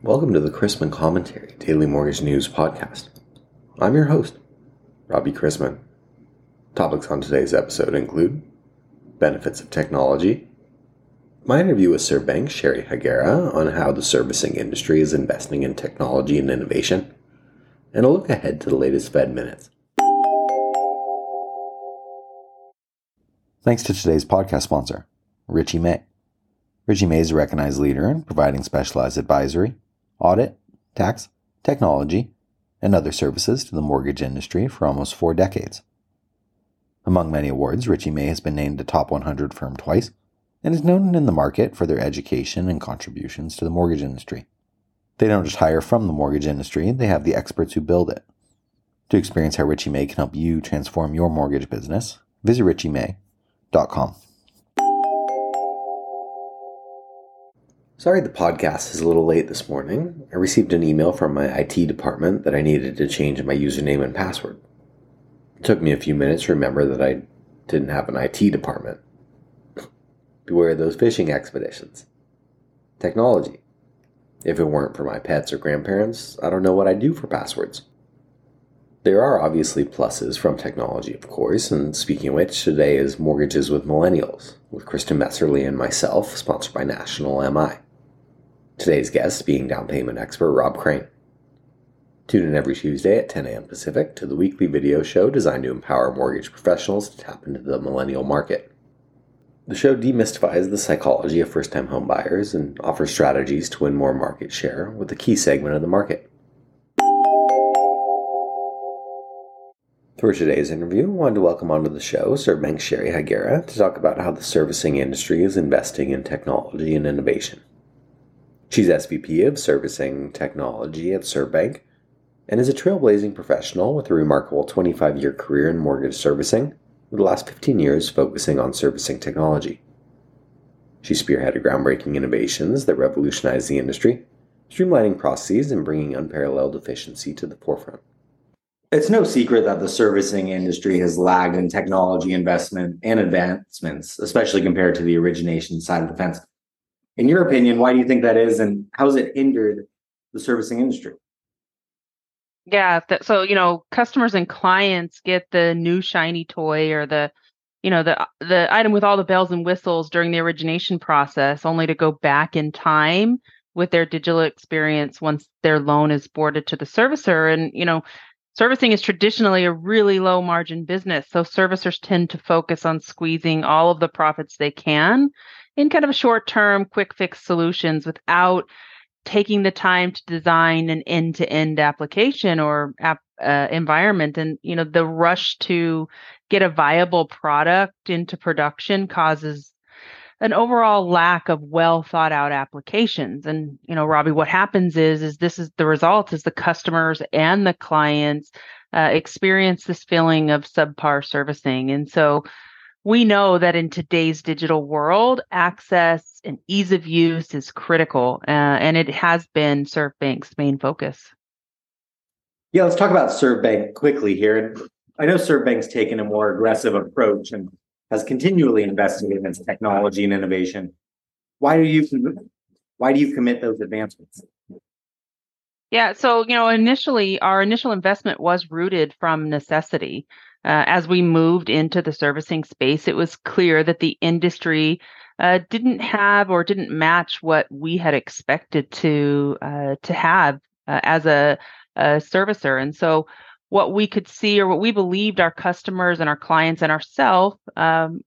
Welcome to the Chrisman Commentary Daily Mortgage News Podcast. I'm your host, Robbie Chrisman. Topics on today's episode include benefits of technology, my interview with ServBank Sherri Higuera on how the servicing industry is investing in technology and innovation, and a look ahead to the latest Fed minutes. Thanks to today's podcast sponsor, Richey May. Richey May is a recognized leader in providing specialized advisory, audit, tax, technology, and other services to the mortgage industry for almost four decades. Among many awards, Richey May has been named a top 100 firm twice and is known in the market for their education and contributions to the mortgage industry. They don't just hire from the mortgage industry, they have the experts who build it. To experience how Richey May can help you transform your mortgage business, visit richeymay.com. Sorry the podcast is a little late this morning. I received an email from my IT department that I needed to change my username and password. It took me a few minutes to remember that I didn't have an IT department. Beware of those fishing expeditions. Technology. If it weren't for my pets or grandparents, I don't know what I'd do for passwords. There are obviously pluses from technology, of course, and speaking of which, today is Mortgages with Millennials with Kristin Messerli and myself, sponsored by National MI. Today's guest being down payment expert Rob Crane. Tune in every Tuesday at 10 a.m. Pacific to the weekly video show designed to empower mortgage professionals to tap into the millennial market. The show demystifies the psychology of first time homebuyers and offers strategies to win more market share with a key segment of the market. For today's interview, I wanted to welcome onto the show ServBank Sherri Higuera to talk about how the servicing industry is investing in technology and innovation. She's SVP of Servicing Technology at ServBank and is a trailblazing professional with a remarkable 25 year career in mortgage servicing, with the last 15 years focusing on servicing technology. She spearheaded groundbreaking innovations that revolutionized the industry, streamlining processes and bringing unparalleled efficiency to the forefront. It's no secret that the servicing industry has lagged in technology investment and advancements, especially compared to the origination side of the fence. In your opinion, why do you think that is, and how has it hindered the servicing industry? Yeah, th- so you know, customers and clients get the new shiny toy or the you know the the item with all the bells and whistles during the origination process only to go back in time with their digital experience once their loan is boarded to the servicer and you know servicing is traditionally a really low margin business so servicers tend to focus on squeezing all of the profits they can in kind of a short term, quick fix solutions without taking the time to design an end to end application or app uh, environment. And, you know, the rush to get a viable product into production causes an overall lack of well thought out applications and you know robbie what happens is is this is the result is the customers and the clients uh, experience this feeling of subpar servicing and so we know that in today's digital world, access and ease of use is critical, uh, and it has been ServBank's main focus. Yeah, let's talk about ServBank quickly here. I know ServBank's taken a more aggressive approach and has continually invested in its technology and innovation. Why do you why do you commit those advancements? Yeah, so you know, initially our initial investment was rooted from necessity. Uh, as we moved into the servicing space, it was clear that the industry uh, didn't have or didn't match what we had expected to uh, to have uh, as a, a servicer, and so what we could see or what we believed our customers and our clients and ourselves um,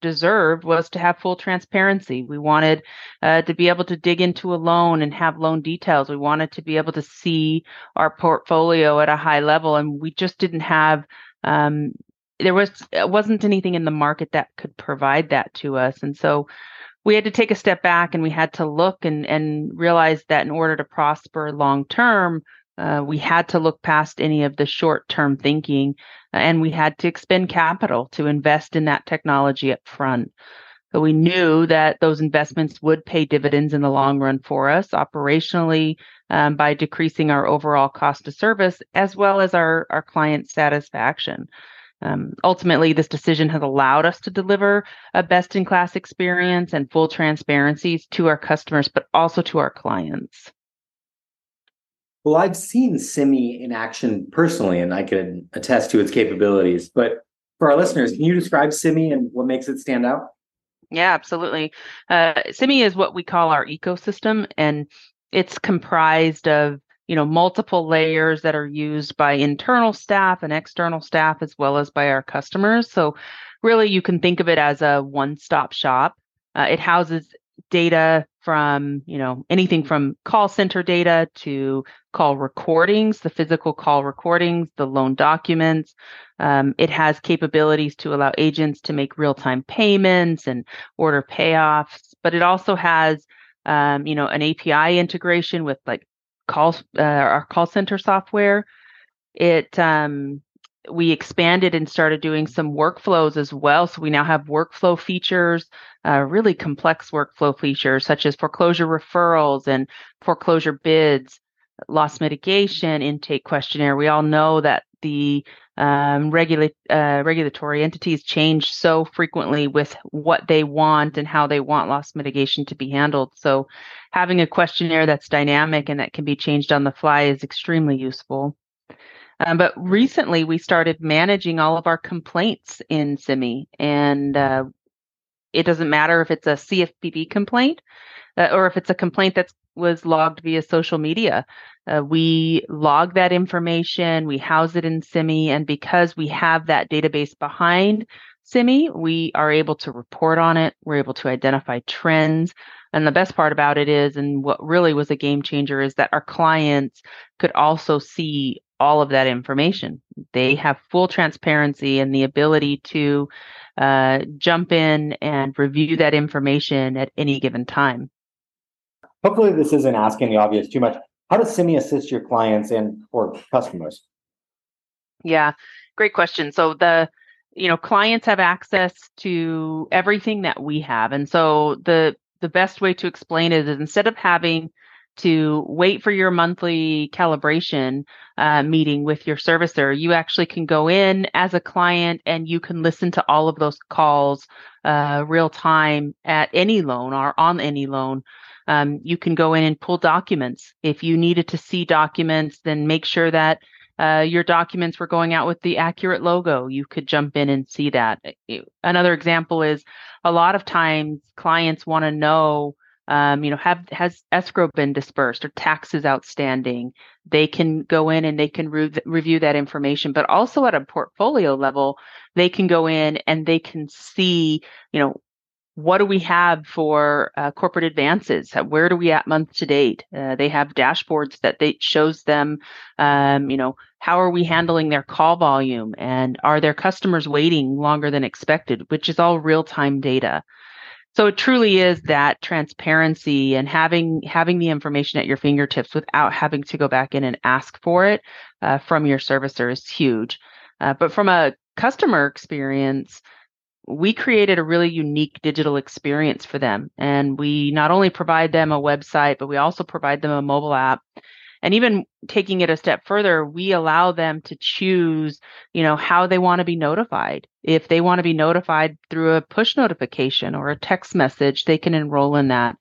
deserved was to have full transparency. We wanted uh, to be able to dig into a loan and have loan details. We wanted to be able to see our portfolio at a high level, and we just didn't have um, there was wasn't anything in the market that could provide that to us. And so we had to take a step back and we had to look and and realize that in order to prosper long term uh, we had to look past any of the short term thinking and we had to expend capital to invest in that technology up front so we knew that those investments would pay dividends in the long run for us operationally um, by decreasing our overall cost of service as well as our, our client satisfaction. Um, ultimately, this decision has allowed us to deliver a best in class experience and full transparencies to our customers, but also to our clients. Well, I've seen Simi in action personally, and I can attest to its capabilities. But for our listeners, can you describe Simi and what makes it stand out? Yeah, absolutely. Uh, Simi is what we call our ecosystem, and it's comprised of you know multiple layers that are used by internal staff and external staff as well as by our customers. So really, you can think of it as a one-stop shop. Uh, it houses data from you know anything from call center data to call recordings the physical call recordings the loan documents. Um, it has capabilities to allow agents to make real-time payments and order payoffs but it also has um, you know an api integration with like calls uh, our call center software. It um, we expanded and started doing some workflows as well. So we now have workflow features, uh, really complex workflow features such as foreclosure referrals and foreclosure bids, loss mitigation, intake questionnaire. We all know that the um, regula- uh, regulatory entities change so frequently with what they want and how they want loss mitigation to be handled. So having a questionnaire that's dynamic and that can be changed on the fly is extremely useful. Um, but recently, we started managing all of our complaints in Simi, and uh, it doesn't matter if it's a CFPB complaint uh, or if it's a complaint that was logged via social media. Uh, we log that information, we house it in Simi, and because we have that database behind Simi, we are able to report on it. We're able to identify trends. And the best part about it is, and what really was a game changer, is that our clients could also see all of that information. They have full transparency and the ability to uh, jump in and review that information at any given time. Hopefully, this isn't asking the obvious too much. How does Simi assist your clients and or customers? Yeah, great question. So the you know clients have access to everything that we have, and so the the best way to explain it is instead of having to wait for your monthly calibration uh, meeting with your servicer. You actually can go in as a client and you can listen to all of those calls uh, real time at any loan or on any loan. Um, you can go in and pull documents. If you needed to see documents, then make sure that uh, your documents were going out with the accurate logo. You could jump in and see that. Another example is a lot of times clients want to know um, you know, have has escrow been dispersed or taxes outstanding? They can go in and they can re- review that information, but also at a portfolio level, they can go in and they can see, you know, what do we have for uh, corporate advances? Where do we at month to date? Uh, they have dashboards that they shows them, um, you know, how are we handling their call volume and are their customers waiting longer than expected, which is all real time data. So it truly is that transparency and having having the information at your fingertips without having to go back in and ask for it uh, from your servicer is huge. Uh, but from a customer experience, we created a really unique digital experience for them, and we not only provide them a website, but we also provide them a mobile app and even taking it a step further we allow them to choose you know how they want to be notified if they want to be notified through a push notification or a text message they can enroll in that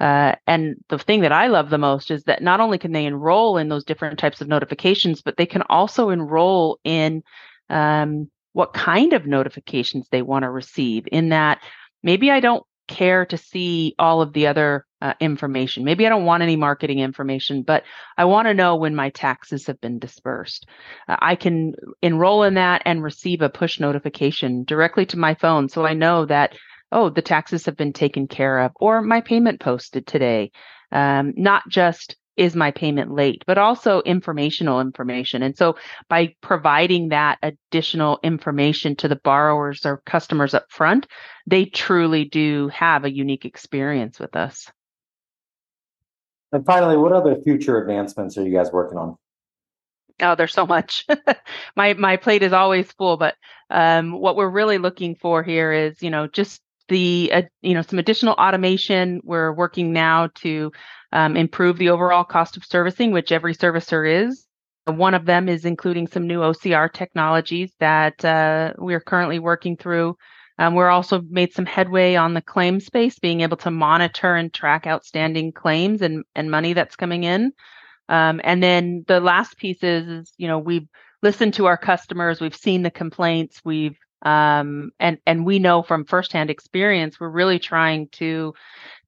uh, and the thing that I love the most is that not only can they enroll in those different types of notifications, but they can also enroll in um, what kind of notifications they want to receive. In that, maybe I don't care to see all of the other uh, information. Maybe I don't want any marketing information, but I want to know when my taxes have been dispersed. Uh, I can enroll in that and receive a push notification directly to my phone so I know that, oh, the taxes have been taken care of or my payment posted today. Um, not just is my payment late, but also informational information. And so by providing that additional information to the borrowers or customers up front, they truly do have a unique experience with us. And finally, what other future advancements are you guys working on? Oh, there's so much. my my plate is always full, but um, what we're really looking for here is, you know, just the uh, you know some additional automation. We're working now to um, improve the overall cost of servicing, which every servicer is. One of them is including some new OCR technologies that uh, we are currently working through. Um, we're also made some headway on the claim space, being able to monitor and track outstanding claims and, and money that's coming in. Um, and then the last piece is, is, you know, we've listened to our customers, we've seen the complaints, we've um, and and we know from firsthand experience, we're really trying to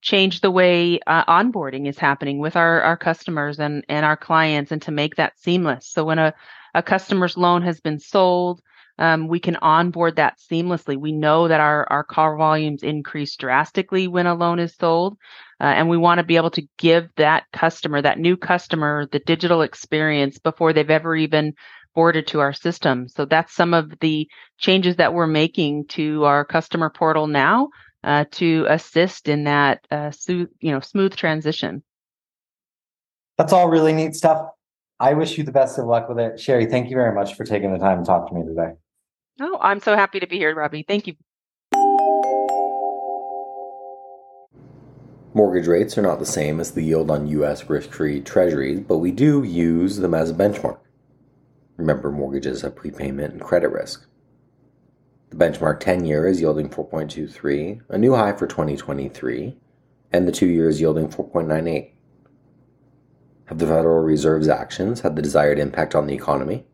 change the way uh, onboarding is happening with our our customers and and our clients, and to make that seamless. So when a a customer's loan has been sold, um, we can onboard that seamlessly. We know that our, our car volumes increase drastically when a loan is sold. Uh, and we want to be able to give that customer, that new customer, the digital experience before they've ever even boarded to our system. So that's some of the changes that we're making to our customer portal now uh, to assist in that uh, su- you know smooth transition. That's all really neat stuff. I wish you the best of luck with it. Sherri, thank you very much for taking the time to talk to me today. Oh, I'm so happy to be here, Robbie. Thank you. Mortgage rates are not the same as the yield on U.S. risk free treasuries, but we do use them as a benchmark. Remember, mortgages have prepayment and credit risk. The benchmark 10 year is yielding 4.23, a new high for 2023, and the 2 year is yielding 4.98. Have the Federal Reserve's actions had the desired impact on the economy?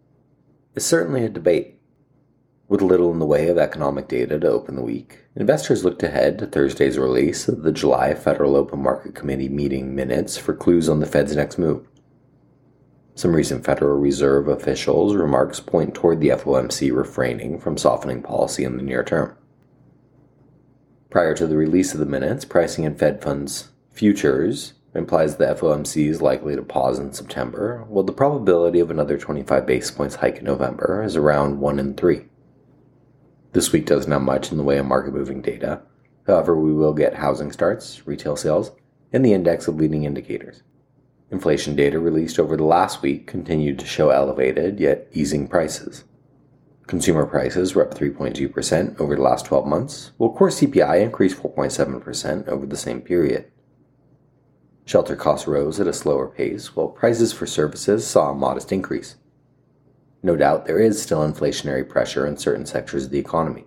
It's certainly a debate. With little in the way of economic data to open the week, investors looked ahead to Thursday's release of the July Federal Open Market Committee meeting minutes for clues on the Fed's next move. Some recent Federal Reserve officials' remarks point toward the FOMC refraining from softening policy in the near term. Prior to the release of the minutes, pricing in Fed funds futures implies the FOMC is likely to pause in September, while the probability of another 25 basis points hike in November is around 1 in 3. This week doesn't have much in the way of market moving data. However, we will get housing starts, retail sales, and the index of leading indicators. Inflation data released over the last week continued to show elevated yet easing prices. Consumer prices were up 3.2% over the last 12 months, while core CPI increased 4.7% over the same period. Shelter costs rose at a slower pace, while prices for services saw a modest increase. No doubt there is still inflationary pressure in certain sectors of the economy.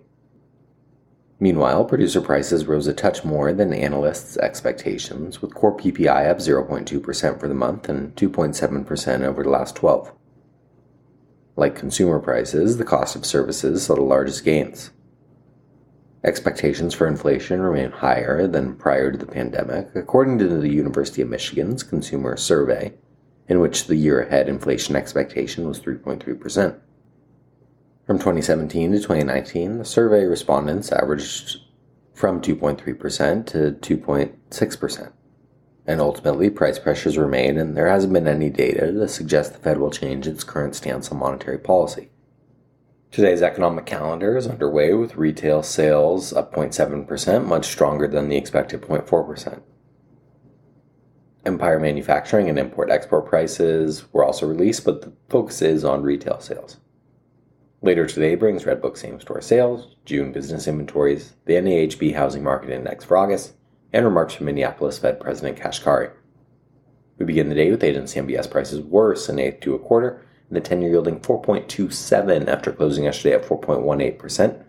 Meanwhile, producer prices rose a touch more than analysts' expectations, with core PPI up 0.2% for the month and 2.7% over the last 12. Like consumer prices, the cost of services saw the largest gains. Expectations for inflation remain higher than prior to the pandemic, according to the University of Michigan's Consumer Survey, in which the year ahead inflation expectation was 3.3%. From 2017 to 2019, the survey respondents averaged from 2.3% to 2.6%. And ultimately, price pressures remain, and there hasn't been any data to suggest the Fed will change its current stance on monetary policy. Today's economic calendar is underway with retail sales up 0.7%, much stronger than the expected 0.4%. Empire manufacturing and import export prices were also released, but the focus is on retail sales. Later today brings Redbook same store sales, June business inventories, the NAHB housing market index for August, and remarks from Minneapolis Fed President Kashkari. We begin the day with agency MBS prices worse an eighth to a quarter, and the 10 year yielding 4.27 after closing yesterday at 4.18%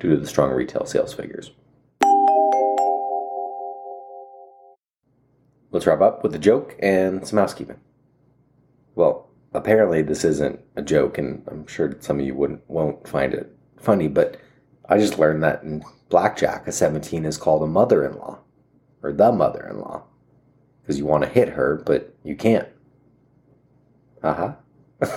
due to the strong retail sales figures. Let's wrap up with a joke and some housekeeping. Well, apparently this isn't a joke, and I'm sure some of you wouldn't won't find it funny, but I just learned that in blackjack, a 17 is called a mother-in-law or the mother-in-law because you want to hit her, but you can't. Uh huh.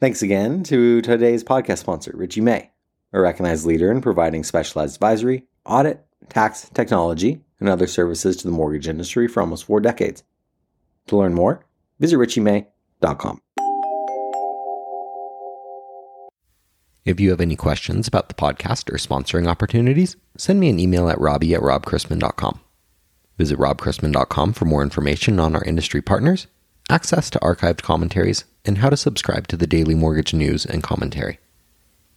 Thanks again to today's podcast sponsor, Richey May, a recognized leader in providing specialized advisory, audit, tax, technology, and other services to the mortgage industry for almost four decades. To learn more, visit richeymay.com. If you have any questions about the podcast or sponsoring opportunities, send me an email at robbie at robchrisman.com. Visit robchrisman.com for more information on our industry partners, access to archived commentaries, and how to subscribe to the daily mortgage news and commentary.